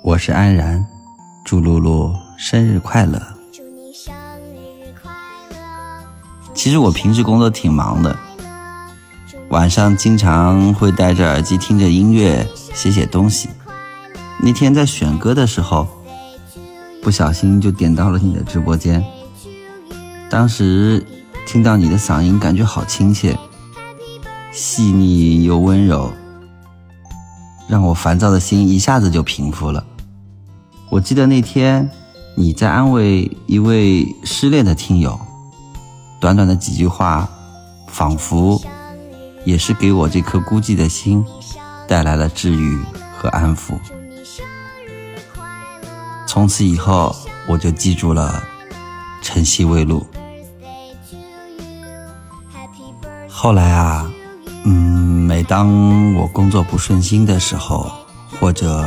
我是安然，祝露露生日快乐。祝你生日快乐其实我平时工作挺忙的，晚上经常会戴着耳机听着音乐写写东西。那天在选歌的时候，不小心就点到了你的直播间。当时听到你的嗓音，感觉好亲切，细腻又温柔。让我烦躁的心一下子就平复了。我记得那天你在安慰一位失恋的听友，短短的几句话，仿佛也是给我这颗孤寂的心带来了治愈和安抚。从此以后，我就记住了晨曦微露。后来啊。每当我工作不顺心的时候，或者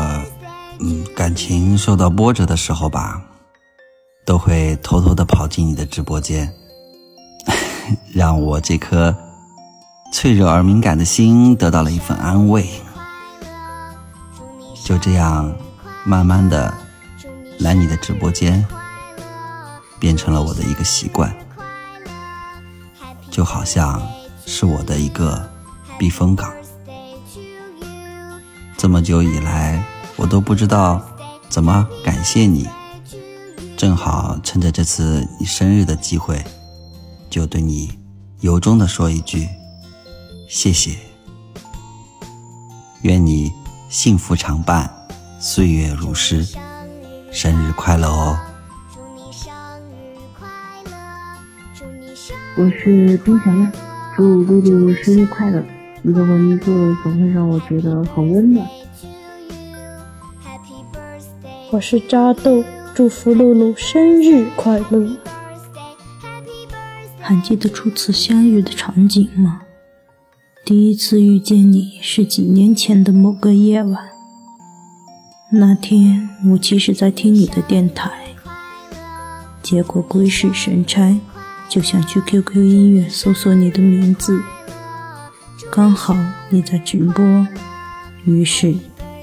嗯感情受到波折的时候吧，都会偷偷的跑进你的直播间，让我这颗脆弱而敏感的心得到了一份安慰。就这样，慢慢的来你的直播间，变成了我的一个习惯，就好像是我的一个。避风港。这么久以来，我都不知道怎么感谢你。正好趁着这次你生日的机会，就对你由衷的说一句：谢谢。愿你幸福常伴，岁月如诗。生日快乐哦！我是冰小燕，祝露露生日快乐。你的文字总会让我觉得很温暖。我是扎豆，祝福露露生日快乐。还记得初次相遇的场景吗？第一次遇见你是几年前的某个夜晚。那天我其实在听你的电台，结果鬼使神差，就想去 QQ 音乐搜索你的名字。刚好你在直播，于是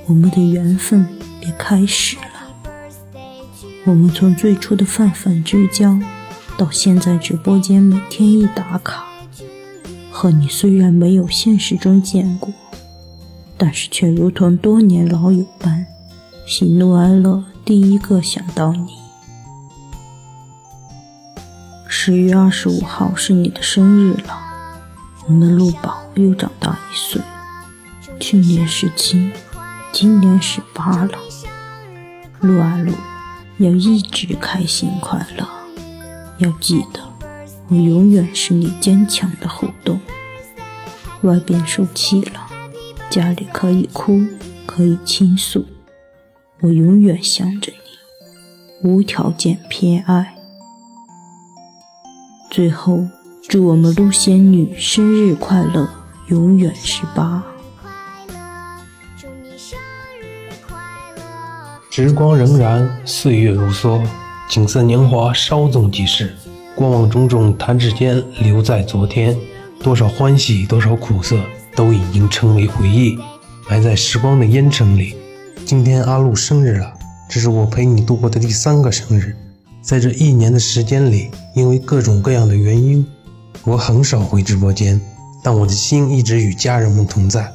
我们的缘分便开始了。我们从最初的泛泛之交，到现在直播间每天一打卡。和你虽然没有现实中见过，但是却如同多年老友般，喜怒哀乐第一个想到你。十月二十五号是你的生日了。我们的陆宝又长大一岁，去年十七，今年十八了。鹿啊鹿，要一直开心快乐，要记得，我永远是你坚强的后盾。外边受气了，家里可以哭，可以倾诉，我永远想着你，无条件偏爱。最后。祝我们陆仙女生日快乐，永远十八。时光荏苒，岁月如梭，锦瑟年华稍纵即逝，过往种种弹指间留在昨天，多少欢喜，多少苦涩，都已经成为回忆，埋在时光的烟尘里。今天阿露生日了，这是我陪你度过的第三个生日，在这一年的时间里，因为各种各样的原因。我很少回直播间，但我的心一直与家人们同在。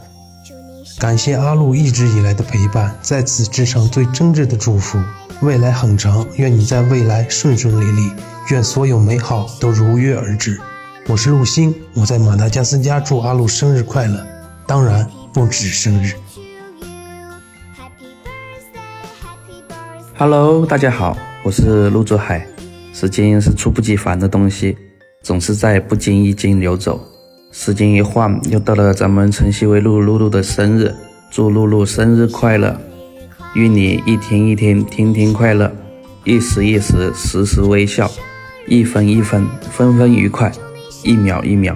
感谢阿路一直以来的陪伴，在此致上最真挚的祝福。未来很长，愿你在未来顺顺利利，愿所有美好都如约而至。我是陆星，我在马达加斯加祝阿路生日快乐，当然不止生日。Hello，大家好，我是陆泽海。时间是猝不及防的东西。总是在不经意间流走，时间一晃，又到了咱们晨曦微露露露的生日，祝露露生日快乐，愿你一天一天天天快乐，一时一时时时微笑，一分一分分分愉快，一秒一秒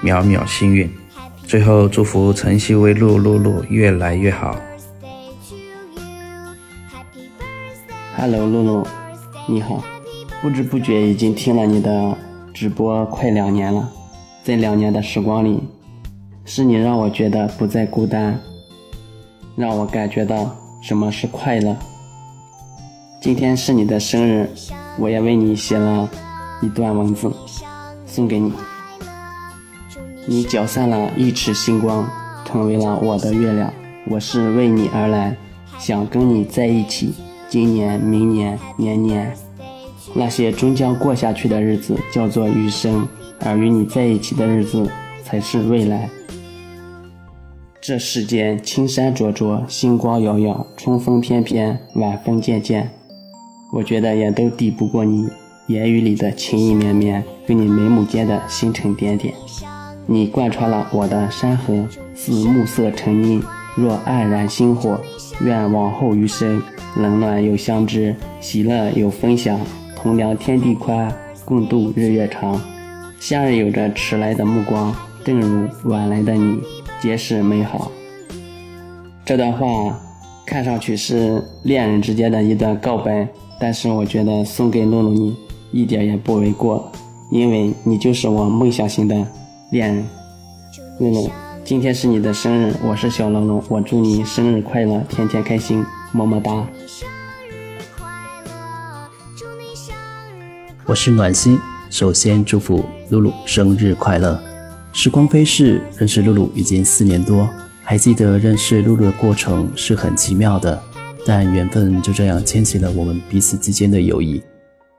秒秒幸运。最后祝福晨曦微露露露越来越好。Hello，露露，你好，不知不觉已经听了你的。直播快两年了，在两年的时光里，是你让我觉得不再孤单，让我感觉到什么是快乐。今天是你的生日，我也为你写了一段文字，送给你。你搅散了一池星光，成为了我的月亮。我是为你而来，想跟你在一起，今年、明年、年年。那些终将过下去的日子叫做余生，而与你在一起的日子才是未来。这世间青山灼灼，星光遥遥，春风翩翩，晚风渐渐，我觉得也都抵不过你言语里的情意绵绵，与你眉目间的星辰点点。你贯穿了我的山河，似暮色沉溺，若黯然星火。愿往后余生，冷暖有相知，喜乐有分享，同量天地宽，共度日月长。夏日有着迟来的目光，正如晚来的你，皆是美好。这段话看上去是恋人之间的一段告白，但是我觉得送给露露你一点也不为过，因为你就是我梦想型的。恋人，露露，今天是你的生日，我是小龙龙，我祝你生日快乐，天天开心，么么哒。我是暖心，首先祝福露露生日快乐。时光飞逝，认识露露已经四年多，还记得认识露露的过程是很奇妙的，但缘分就这样牵起了我们彼此之间的友谊。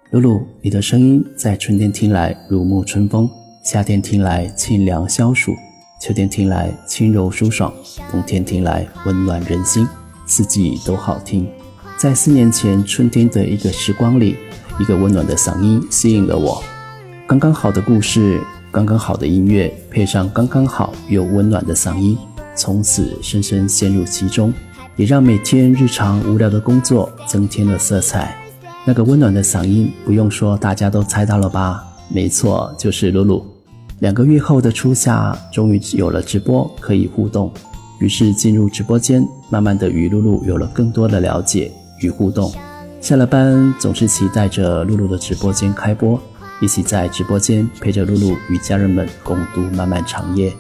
露露，你的声音在春天听来如沐春风。夏天听来清凉消暑，秋天听来轻柔舒爽，冬天听来温暖人心，四季都好听。在四年前春天的一个时光里，一个温暖的嗓音吸引了我。刚刚好的故事，刚刚好的音乐，配上刚刚好又温暖的嗓音，从此深深陷入其中，也让每天日常无聊的工作增添了色彩。那个温暖的嗓音，不用说，大家都猜到了吧？没错，就是露露。两个月后的初夏，终于有了直播可以互动，于是进入直播间，慢慢的与露露有了更多的了解与互动。下了班，总是期待着露露的直播间开播，一起在直播间陪着露露与家人们共度漫漫长夜，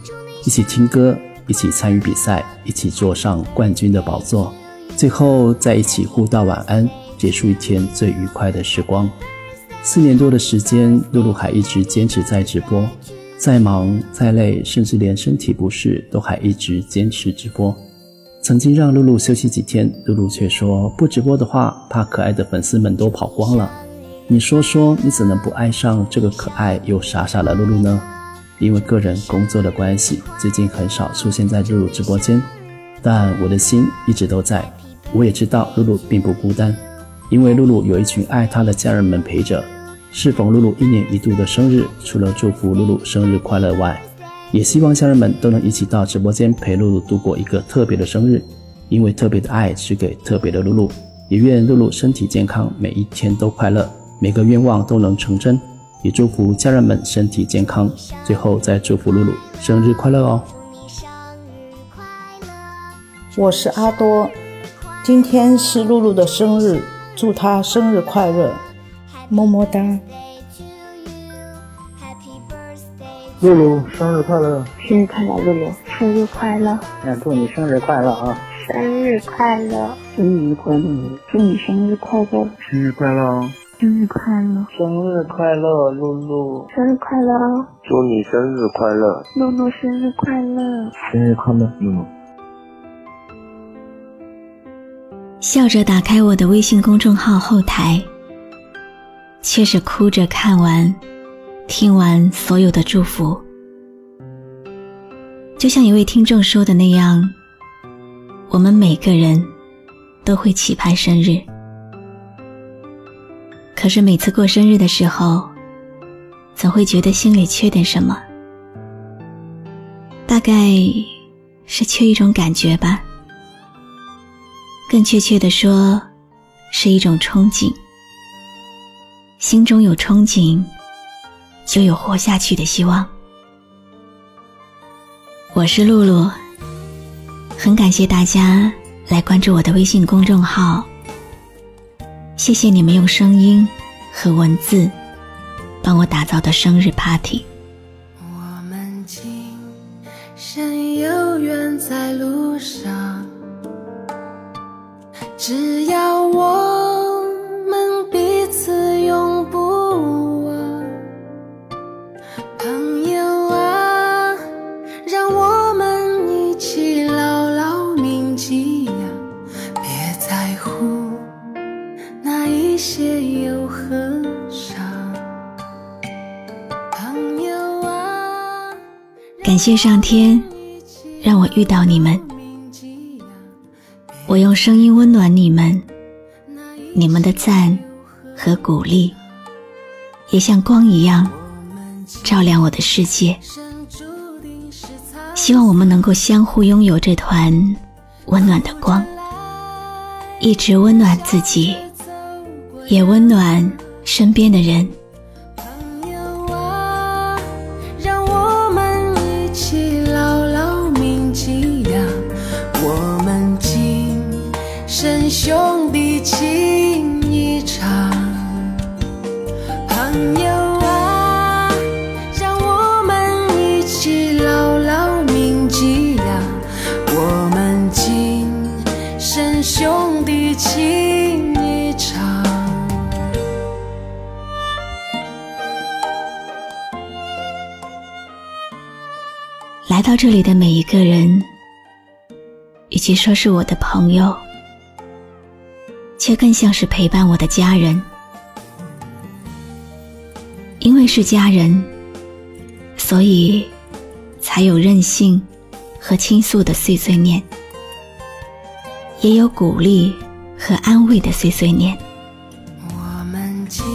一起听歌，一起参与比赛，一起坐上冠军的宝座，最后在一起互道晚安，结束一天最愉快的时光。四年多的时间，露露还一直坚持在直播。再忙再累，甚至连身体不适都还一直坚持直播。曾经让露露休息几天，露露却说不直播的话，怕可爱的粉丝们都跑光了。你说说，你怎能不爱上这个可爱又傻傻的露露呢？因为个人工作的关系，最近很少出现在露露直播间，但我的心一直都在。我也知道露露并不孤单，因为露露有一群爱她的家人们陪着。适逢露露一年一度的生日，除了祝福露露生日快乐外，也希望家人们都能一起到直播间陪露露度过一个特别的生日，因为特别的爱是给特别的露露。也愿露露身体健康，每一天都快乐，每个愿望都能成真。也祝福家人们身体健康。最后再祝福露露生日快乐哦！我是阿多，今天是露露的生日，祝她生日快乐。么么哒，露露生日快乐！生日快乐，露露生日快乐！哎，祝你生日快乐啊！生日快乐！生日快乐！祝你生日快乐！生日快乐！生日快乐！生日快乐，露露！生日快乐！祝你生日快乐！露露生日快乐！生日快乐，露露！笑着打开我的微信公众号后台。却是哭着看完、听完所有的祝福，就像一位听众说的那样，我们每个人都会期盼生日，可是每次过生日的时候，总会觉得心里缺点什么，大概是缺一种感觉吧，更确切的说，是一种憧憬。心中有憧憬，就有活下去的希望。我是露露，很感谢大家来关注我的微信公众号。谢谢你们用声音和文字帮我打造的生日 party。我们今生有缘在路上，只要我。感谢上天让我遇到你们，我用声音温暖你们，你们的赞和鼓励，也像光一样照亮我的世界。希望我们能够相互拥有这团温暖的光，一直温暖自己，也温暖身边的人。兄弟情一场。朋友啊，让我们一起牢牢铭记呀，我们今生兄弟情一场。来到这里的每一个人，与其说是我的朋友，却更像是陪伴我的家人。因为是家人，所以才有任性和倾诉的碎碎念，也有鼓励和安慰的碎碎念。我们今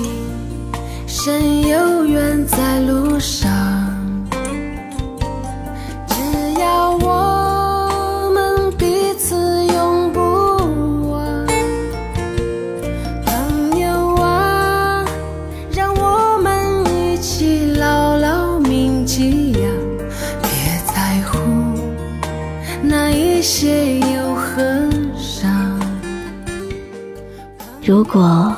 生有缘在路上，如果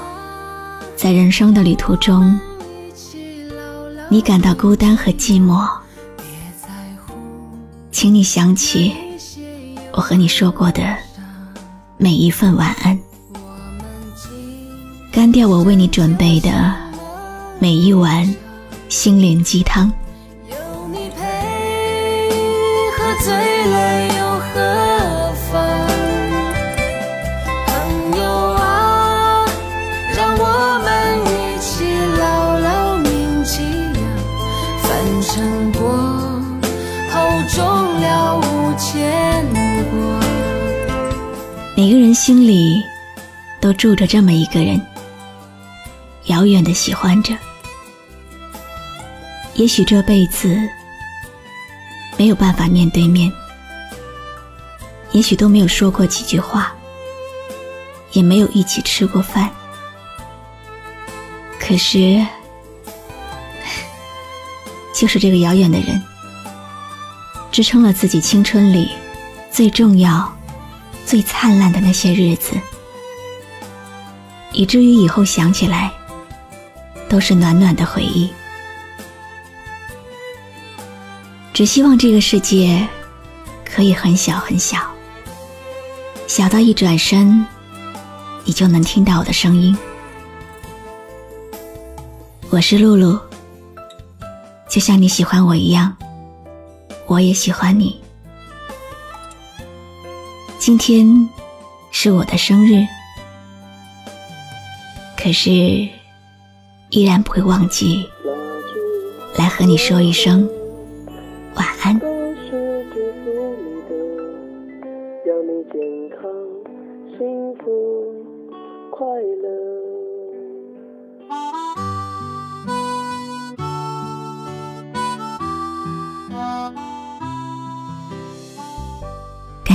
在人生的旅途中，你感到孤单和寂寞，请你想起我和你说过的每一份晚安，干掉我为你准备的每一碗心灵鸡汤。心里都住着这么一个人，遥远的喜欢着。也许这辈子没有办法面对面，也许都没有说过几句话，也没有一起吃过饭。可是，就是这个遥远的人，支撑了自己青春里最重要。最灿烂的那些日子，以至于以后想起来，都是暖暖的回忆。只希望这个世界可以很小很小，小到一转身，你就能听到我的声音。我是露露，就像你喜欢我一样，我也喜欢你。今天是我的生日，可是依然不会忘记来和你说一声晚安。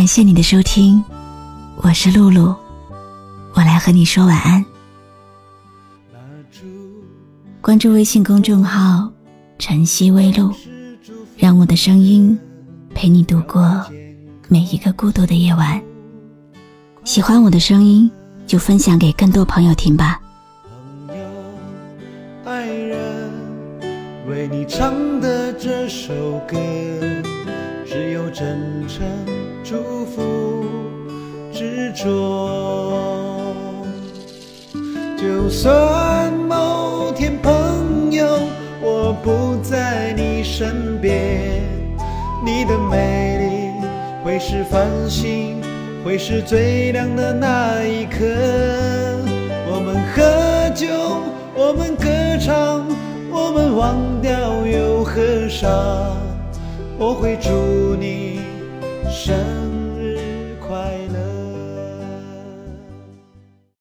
感谢你的收听，我是露露，我来和你说晚安。关注微信公众号“晨曦微露”，让我的声音陪你度过每一个孤独的夜晚。喜欢我的声音，就分享给更多朋友听吧。朋友爱人为你唱的这首歌，只有真诚、说。就算某天朋友我不在你身边，你的美丽会是繁星，会是最亮的那一刻。我们喝酒，我们歌唱，我们忘掉又何伤？我会祝你